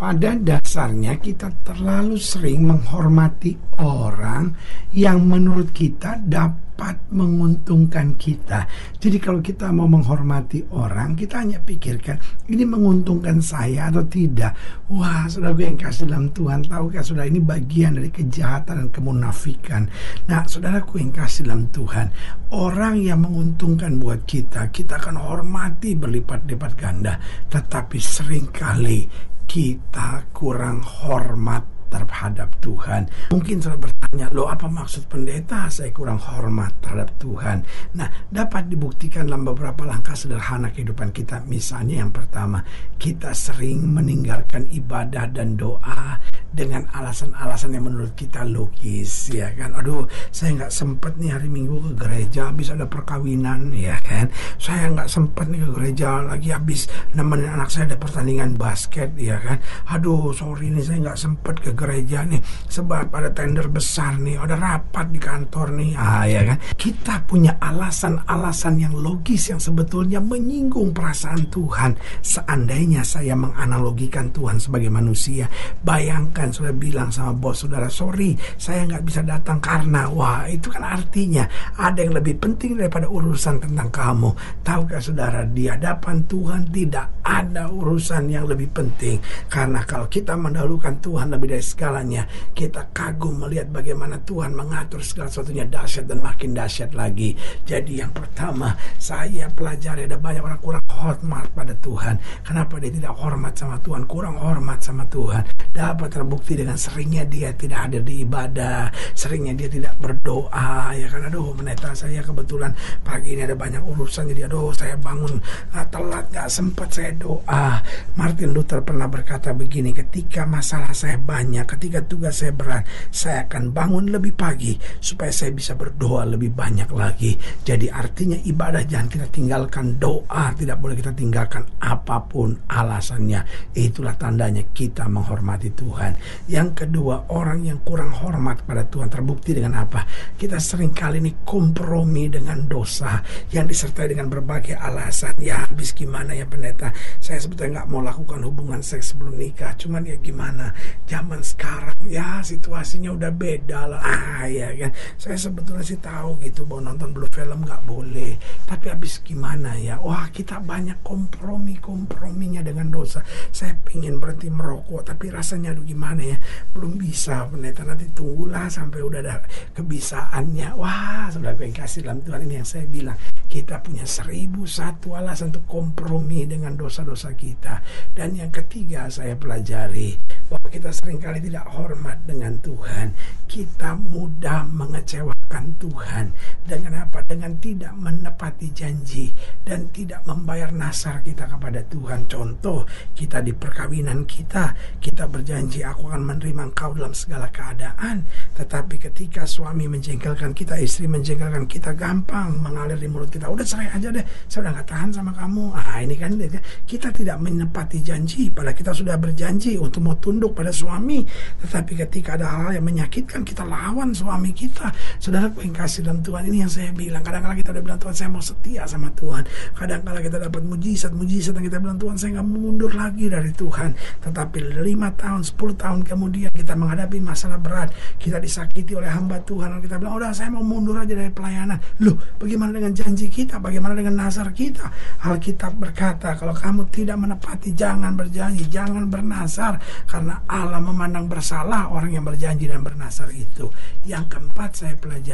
Pada dasarnya kita terlalu sering menghormati orang yang menurut kita dapat menguntungkan kita. Jadi kalau kita mau menghormati orang, kita hanya pikirkan ini menguntungkan saya atau tidak. Wah, saudara gue yang kasih dalam Tuhan, tahukah saudara ini bagian dari kejahatan dan kemunafikan. Nah, saudaraku yang kasih dalam Tuhan, orang yang menguntungkan buat kita, kita akan hormati berlipat-lipat ganda. Tetapi sering kali kita kurang hormat terhadap Tuhan. Mungkin saudara bertanya, loh apa maksud pendeta saya kurang hormat terhadap Tuhan? Nah, dapat dibuktikan dalam beberapa langkah sederhana kehidupan kita. Misalnya yang pertama, kita sering meninggalkan ibadah dan doa dengan alasan-alasan yang menurut kita logis ya kan? Aduh saya nggak sempet nih hari minggu ke gereja habis ada perkawinan ya kan? Saya nggak sempet nih ke gereja lagi habis nemenin anak saya ada pertandingan basket ya kan? Aduh sorry nih saya nggak sempet ke gereja nih sebab ada tender besar nih ada rapat di kantor nih ah ya kan? Kita punya alasan-alasan yang logis yang sebetulnya menyinggung perasaan Tuhan. Seandainya saya menganalogikan Tuhan sebagai manusia bayangkan bahkan sudah bilang sama bos saudara sorry saya nggak bisa datang karena wah itu kan artinya ada yang lebih penting daripada urusan tentang kamu. Tahukah saudara di hadapan Tuhan tidak ada urusan yang lebih penting. Karena kalau kita mendahulukan Tuhan lebih dari segalanya kita kagum melihat bagaimana Tuhan mengatur segala sesuatunya dahsyat dan makin dahsyat lagi. Jadi yang pertama saya pelajari ada banyak orang kurang hormat pada Tuhan. Kenapa dia tidak hormat sama Tuhan? Kurang hormat sama Tuhan. Dapat terbukti dengan seringnya dia tidak hadir di ibadah, seringnya dia tidak berdoa, ya kan aduh meneta saya kebetulan pagi ini ada banyak urusan jadi aduh saya bangun ah, telat nggak sempat saya doa. Martin Luther pernah berkata begini, ketika masalah saya banyak, ketika tugas saya berat, saya akan bangun lebih pagi supaya saya bisa berdoa lebih banyak lagi. Jadi artinya ibadah jangan kita tinggalkan doa, tidak boleh kita tinggalkan apa pun alasannya. Itulah tandanya kita menghormati Tuhan. Yang kedua, orang yang kurang hormat pada Tuhan terbukti dengan apa? Kita sering kali ini kompromi dengan dosa yang disertai dengan berbagai alasan. Ya habis gimana ya pendeta? Saya sebetulnya nggak mau lakukan hubungan seks sebelum nikah. Cuman ya gimana? Zaman sekarang ya situasinya udah beda lah. Ah ya kan. Saya sebetulnya sih tahu gitu bahwa nonton blue film nggak boleh. Tapi habis gimana ya? Wah kita banyak kompromi komprominya dengan dosa. Saya pingin berhenti merokok tapi rasanya aduh gimana? Gimana ya? Belum bisa pendeta. Nanti tunggulah sampai udah ada kebisaannya. Wah sudah gue kasih dalam Tuhan ini yang saya bilang. Kita punya seribu satu alasan untuk kompromi dengan dosa-dosa kita. Dan yang ketiga saya pelajari bahwa kita sering kali tidak hormat dengan Tuhan. Kita mudah mengecewakan Tuhan dengan apa dengan tidak menepati janji dan tidak membayar nasar kita kepada Tuhan contoh kita di perkawinan kita kita berjanji aku akan menerima engkau dalam segala keadaan. Tetapi ketika suami menjengkelkan kita, istri menjengkelkan kita, gampang mengalir di mulut kita. Udah cerai aja deh, saya udah gak tahan sama kamu. Ah ini kan kita tidak menepati janji. Pada kita sudah berjanji untuk mau tunduk pada suami. Tetapi ketika ada hal yang menyakitkan, kita lawan suami kita. Saudara yang kasih dalam Tuhan ini yang saya bilang. Kadang-kadang kita udah bilang Tuhan saya mau setia sama Tuhan. Kadang-kadang kita dapat mujizat-mujizat dan kita bilang Tuhan saya nggak mundur lagi dari Tuhan. Tetapi lima tahun, sepuluh tahun tahun kemudian kita menghadapi masalah berat, kita disakiti oleh hamba Tuhan, dan kita bilang, udah saya mau mundur aja dari pelayanan. Loh, bagaimana dengan janji kita? Bagaimana dengan nazar kita? Alkitab berkata, kalau kamu tidak menepati, jangan berjanji, jangan bernazar, karena Allah memandang bersalah orang yang berjanji dan bernasar itu. Yang keempat saya pelajari,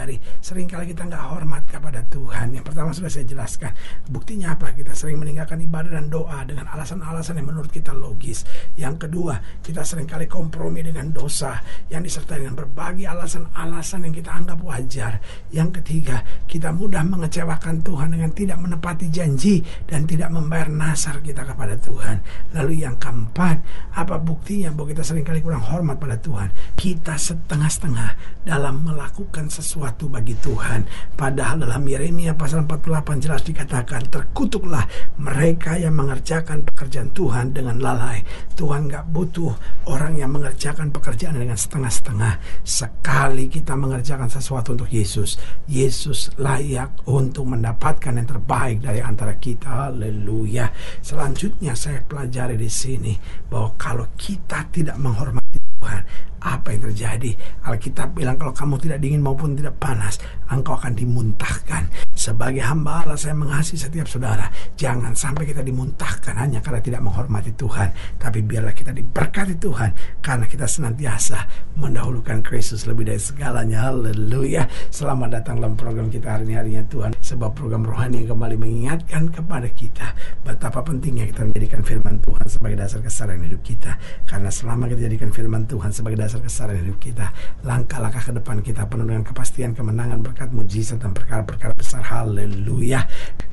sering kali kita nggak hormat kepada Tuhan. Yang pertama sudah saya jelaskan. Buktinya apa? Kita sering meninggalkan ibadah dan doa dengan alasan-alasan yang menurut kita logis. Yang kedua, kita sering kali kompromi dengan dosa yang disertai dengan berbagai alasan-alasan yang kita anggap wajar. Yang ketiga, kita mudah mengecewakan Tuhan dengan tidak menepati janji dan tidak membayar nasar kita kepada Tuhan. Lalu yang keempat, apa buktinya bahwa kita sering kali kurang hormat pada Tuhan. Kita setengah-setengah dalam melakukan sesuatu bagi Tuhan. Padahal dalam Yeremia pasal 48 jelas dikatakan, terkutuklah mereka yang mengerjakan pekerjaan Tuhan dengan lalai. Tuhan gak butuh orang yang mengerjakan pekerjaan dengan setengah-setengah. Sekali kita mengerjakan sesuatu untuk Yesus, Yesus layak untuk mendapatkan yang terbaik dari antara kita. Haleluya. Selanjutnya saya pelajari di sini bahwa kalau kita tidak menghormati Tuhan, apa yang terjadi? Alkitab bilang kalau kamu tidak dingin maupun tidak panas, engkau akan dimuntahkan. Sebagai hamba Allah saya mengasihi setiap saudara. Jangan sampai kita dimuntahkan hanya karena tidak menghormati Tuhan. Tapi biarlah kita diberkati Tuhan. Karena kita senantiasa mendahulukan Kristus lebih dari segalanya. Haleluya. Selamat datang dalam program kita hari ini harinya Tuhan. Sebuah program rohani yang kembali mengingatkan kepada kita. Betapa pentingnya kita menjadikan firman Tuhan sebagai dasar kesadaran hidup kita. Karena selama kita jadikan firman Tuhan sebagai dasar kesadaran hidup kita. Langkah-langkah ke depan kita penuh dengan kepastian kemenangan berkat mujizat dan perkara-perkara besar Haleluya.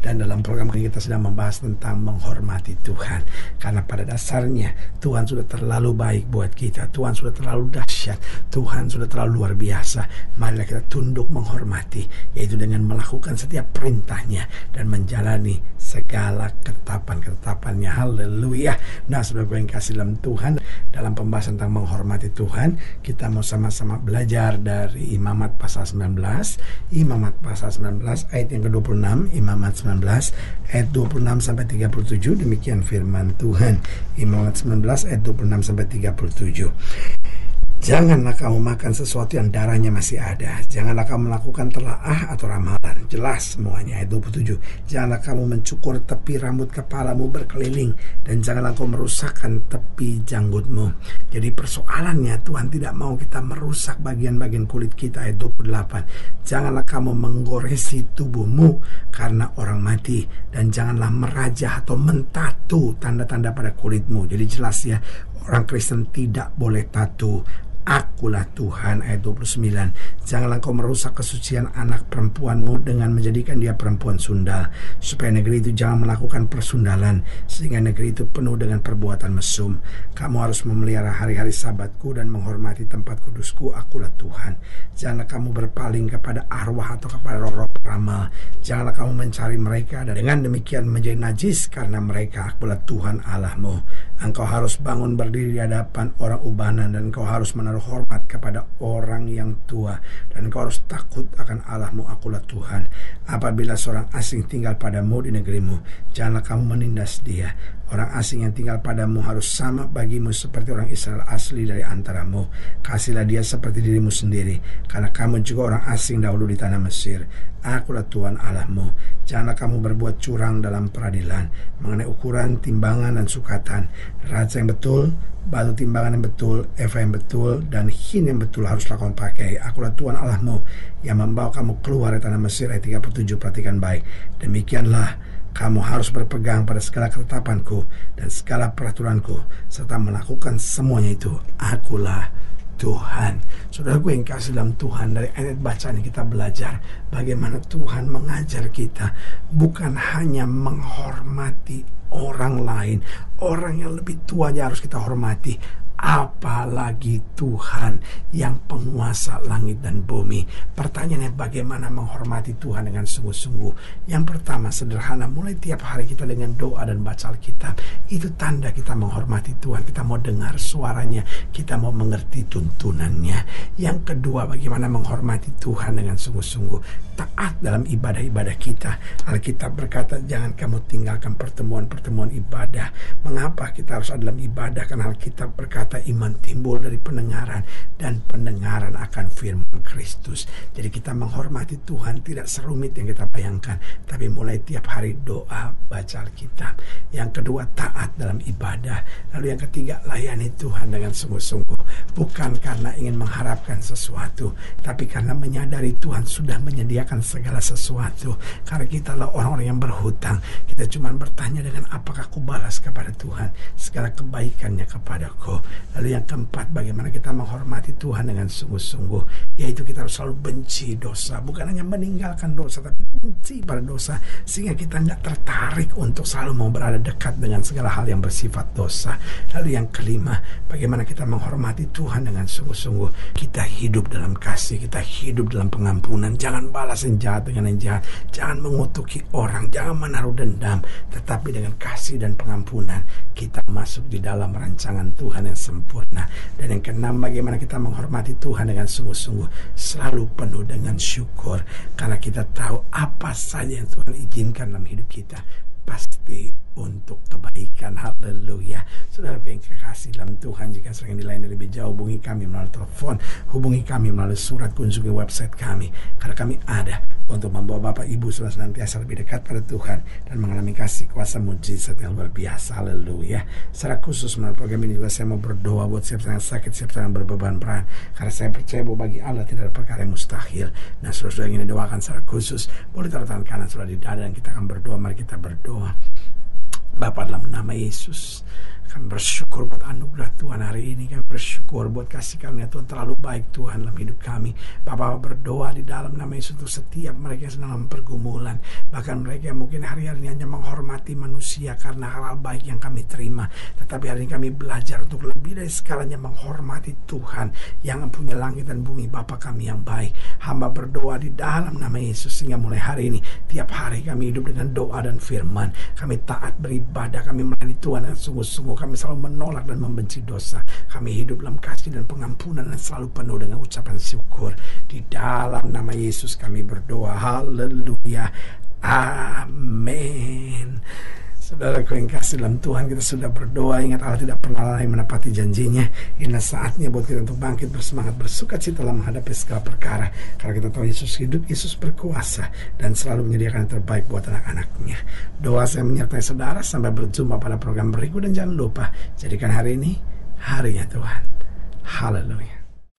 Dan dalam program ini kita sedang membahas tentang menghormati Tuhan. Karena pada dasarnya Tuhan sudah terlalu baik buat kita. Tuhan sudah terlalu dahsyat. Tuhan sudah terlalu luar biasa. Marilah kita tunduk menghormati. Yaitu dengan melakukan setiap perintahnya. Dan menjalani segala ketetapan-ketetapannya. Haleluya. Nah gue yang kasih dalam Tuhan. Dalam pembahasan tentang menghormati Tuhan. Kita mau sama-sama belajar dari Imamat pasal 19. Imamat pasal 19 ayat ayat yang ke-26 Imamat 19 ayat 26 sampai 37 demikian firman Tuhan Imamat 19 ayat 26 sampai 37 Janganlah kamu makan sesuatu yang darahnya masih ada. Janganlah kamu melakukan telaah atau ramalan. Jelas semuanya ayat 27. Janganlah kamu mencukur tepi rambut kepalamu berkeliling dan janganlah kamu merusakkan tepi janggutmu. Jadi persoalannya Tuhan tidak mau kita merusak bagian-bagian kulit kita ayat 28. Janganlah kamu menggoresi tubuhmu karena orang mati dan janganlah merajah atau mentatu tanda-tanda pada kulitmu. Jadi jelas ya orang Kristen tidak boleh tatu Akulah Tuhan ayat 29 Janganlah kau merusak kesucian anak perempuanmu Dengan menjadikan dia perempuan sundal. Supaya negeri itu jangan melakukan persundalan Sehingga negeri itu penuh dengan perbuatan mesum. Kamu harus memelihara hari-hari sabatku Dan menghormati tempat kudusku. Akulah Tuhan. Janganlah kamu berpaling kepada arwah atau kepada roh-roh peramal. Janganlah kamu mencari mereka Dan dengan demikian menjadi najis Karena mereka. Akulah Tuhan Allahmu Engkau harus bangun berdiri di hadapan orang ubanan Dan engkau harus menaruh hormat kepada orang yang tua. Dan kau harus takut akan Allahmu akulah Tuhan. Apabila seorang asing tinggal padamu di negerimu janganlah kamu menindas dia orang asing yang tinggal padamu harus sama bagimu seperti orang Israel asli dari antaramu kasihlah dia seperti dirimu sendiri karena kamu juga orang asing dahulu di tanah Mesir akulah Tuhan Allahmu janganlah kamu berbuat curang dalam peradilan mengenai ukuran timbangan dan sukatan raja yang betul batu timbangan yang betul, eva yang betul, dan hin yang betul haruslah kamu pakai. Akulah Tuhan Allahmu yang membawa kamu keluar dari tanah Mesir ayat 37. Perhatikan baik. Demikianlah kamu harus berpegang pada segala ketetapanku dan segala peraturanku serta melakukan semuanya itu. Akulah Tuhan. Saudara gue yang kasih dalam Tuhan dari ayat bacaan yang kita belajar bagaimana Tuhan mengajar kita bukan hanya menghormati orang lain, orang yang lebih tua harus kita hormati, apalagi Tuhan yang penguasa langit dan bumi. Pertanyaannya bagaimana menghormati Tuhan dengan sungguh-sungguh? Yang pertama sederhana, mulai tiap hari kita dengan doa dan baca Alkitab. Itu tanda kita menghormati Tuhan. Kita mau dengar suaranya, kita mau mengerti tuntunannya. Yang kedua, bagaimana menghormati Tuhan dengan sungguh-sungguh? Taat dalam ibadah-ibadah kita. Alkitab berkata, jangan kamu tinggalkan pertemuan-pertemuan ibadah. Mengapa kita harus ada dalam ibadah? Karena Alkitab berkata kata iman timbul dari pendengaran dan pendengaran akan firman Kristus. Jadi kita menghormati Tuhan tidak serumit yang kita bayangkan, tapi mulai tiap hari doa, baca Alkitab. Yang kedua taat dalam ibadah. Lalu yang ketiga layani Tuhan dengan sungguh-sungguh, bukan karena ingin mengharapkan sesuatu, tapi karena menyadari Tuhan sudah menyediakan segala sesuatu. Karena kita adalah orang-orang yang berhutang, kita cuma bertanya dengan apakah aku balas kepada Tuhan segala kebaikannya kepadaku. Lalu yang keempat, bagaimana kita menghormati Tuhan dengan sungguh-sungguh, yaitu kita harus selalu benci dosa, bukan hanya meninggalkan dosa, tapi benci pada dosa, sehingga kita nggak tertarik untuk selalu mau berada dekat dengan segala hal yang bersifat dosa. Lalu yang kelima, bagaimana kita menghormati Tuhan dengan sungguh-sungguh, kita hidup dalam kasih, kita hidup dalam pengampunan, jangan balas yang jahat dengan yang jahat, jangan mengutuki orang, jangan menaruh dendam, tetapi dengan kasih dan pengampunan, kita masuk di dalam rancangan Tuhan yang sempurna. Dan yang keenam, bagaimana kita menghormati Tuhan dengan sungguh-sungguh, selalu penuh dengan syukur. Karena kita tahu apa saja yang Tuhan izinkan dalam hidup kita, pasti untuk kebaikan. Haleluya. Saudara yang kekasih dalam Tuhan, jika sering dilayani lebih jauh, hubungi kami melalui telepon, hubungi kami melalui surat, kunjungi website kami. Karena kami ada untuk membawa Bapak Ibu sudah senantiasa lebih dekat pada Tuhan dan mengalami kasih kuasa mujizat yang luar biasa. Haleluya. Secara khusus melalui program ini juga saya mau berdoa buat siapa yang sakit, siapa yang berbeban berat. Karena saya percaya bahwa bagi Allah tidak ada perkara yang mustahil. Nah, saudara yang ini doakan secara khusus, boleh taruh tangan kanan sudah di dada dan kita akan berdoa. Mari kita berdoa. Bapa dalam nama Yesus kami bersyukur buat anugerah Tuhan hari ini. Kami bersyukur buat kasih karunia Tuhan terlalu baik Tuhan dalam hidup kami. Bapak berdoa di dalam nama Yesus untuk setiap mereka yang sedang dalam pergumulan. Bahkan mereka yang mungkin hari-hari hanya menghormati manusia karena hal-hal baik yang kami terima. Tetapi hari ini kami belajar untuk lebih dari skalanya menghormati Tuhan yang punya langit dan bumi. Bapak kami yang baik. Hamba berdoa di dalam nama Yesus sehingga mulai hari ini tiap hari kami hidup dengan doa dan firman. Kami taat beribadah. Kami melayani Tuhan dengan sungguh-sungguh kami selalu menolak dan membenci dosa. Kami hidup dalam kasih dan pengampunan dan selalu penuh dengan ucapan syukur. Di dalam nama Yesus kami berdoa. Haleluya. Amin. Saudara yang kasih dalam Tuhan kita sudah berdoa Ingat Allah tidak pernah lalai menepati janjinya Inilah saatnya buat kita untuk bangkit bersemangat Bersuka cita dalam menghadapi segala perkara Karena kita tahu Yesus hidup, Yesus berkuasa Dan selalu menyediakan yang terbaik buat anak-anaknya Doa saya menyertai saudara Sampai berjumpa pada program berikut Dan jangan lupa Jadikan hari ini harinya Tuhan Haleluya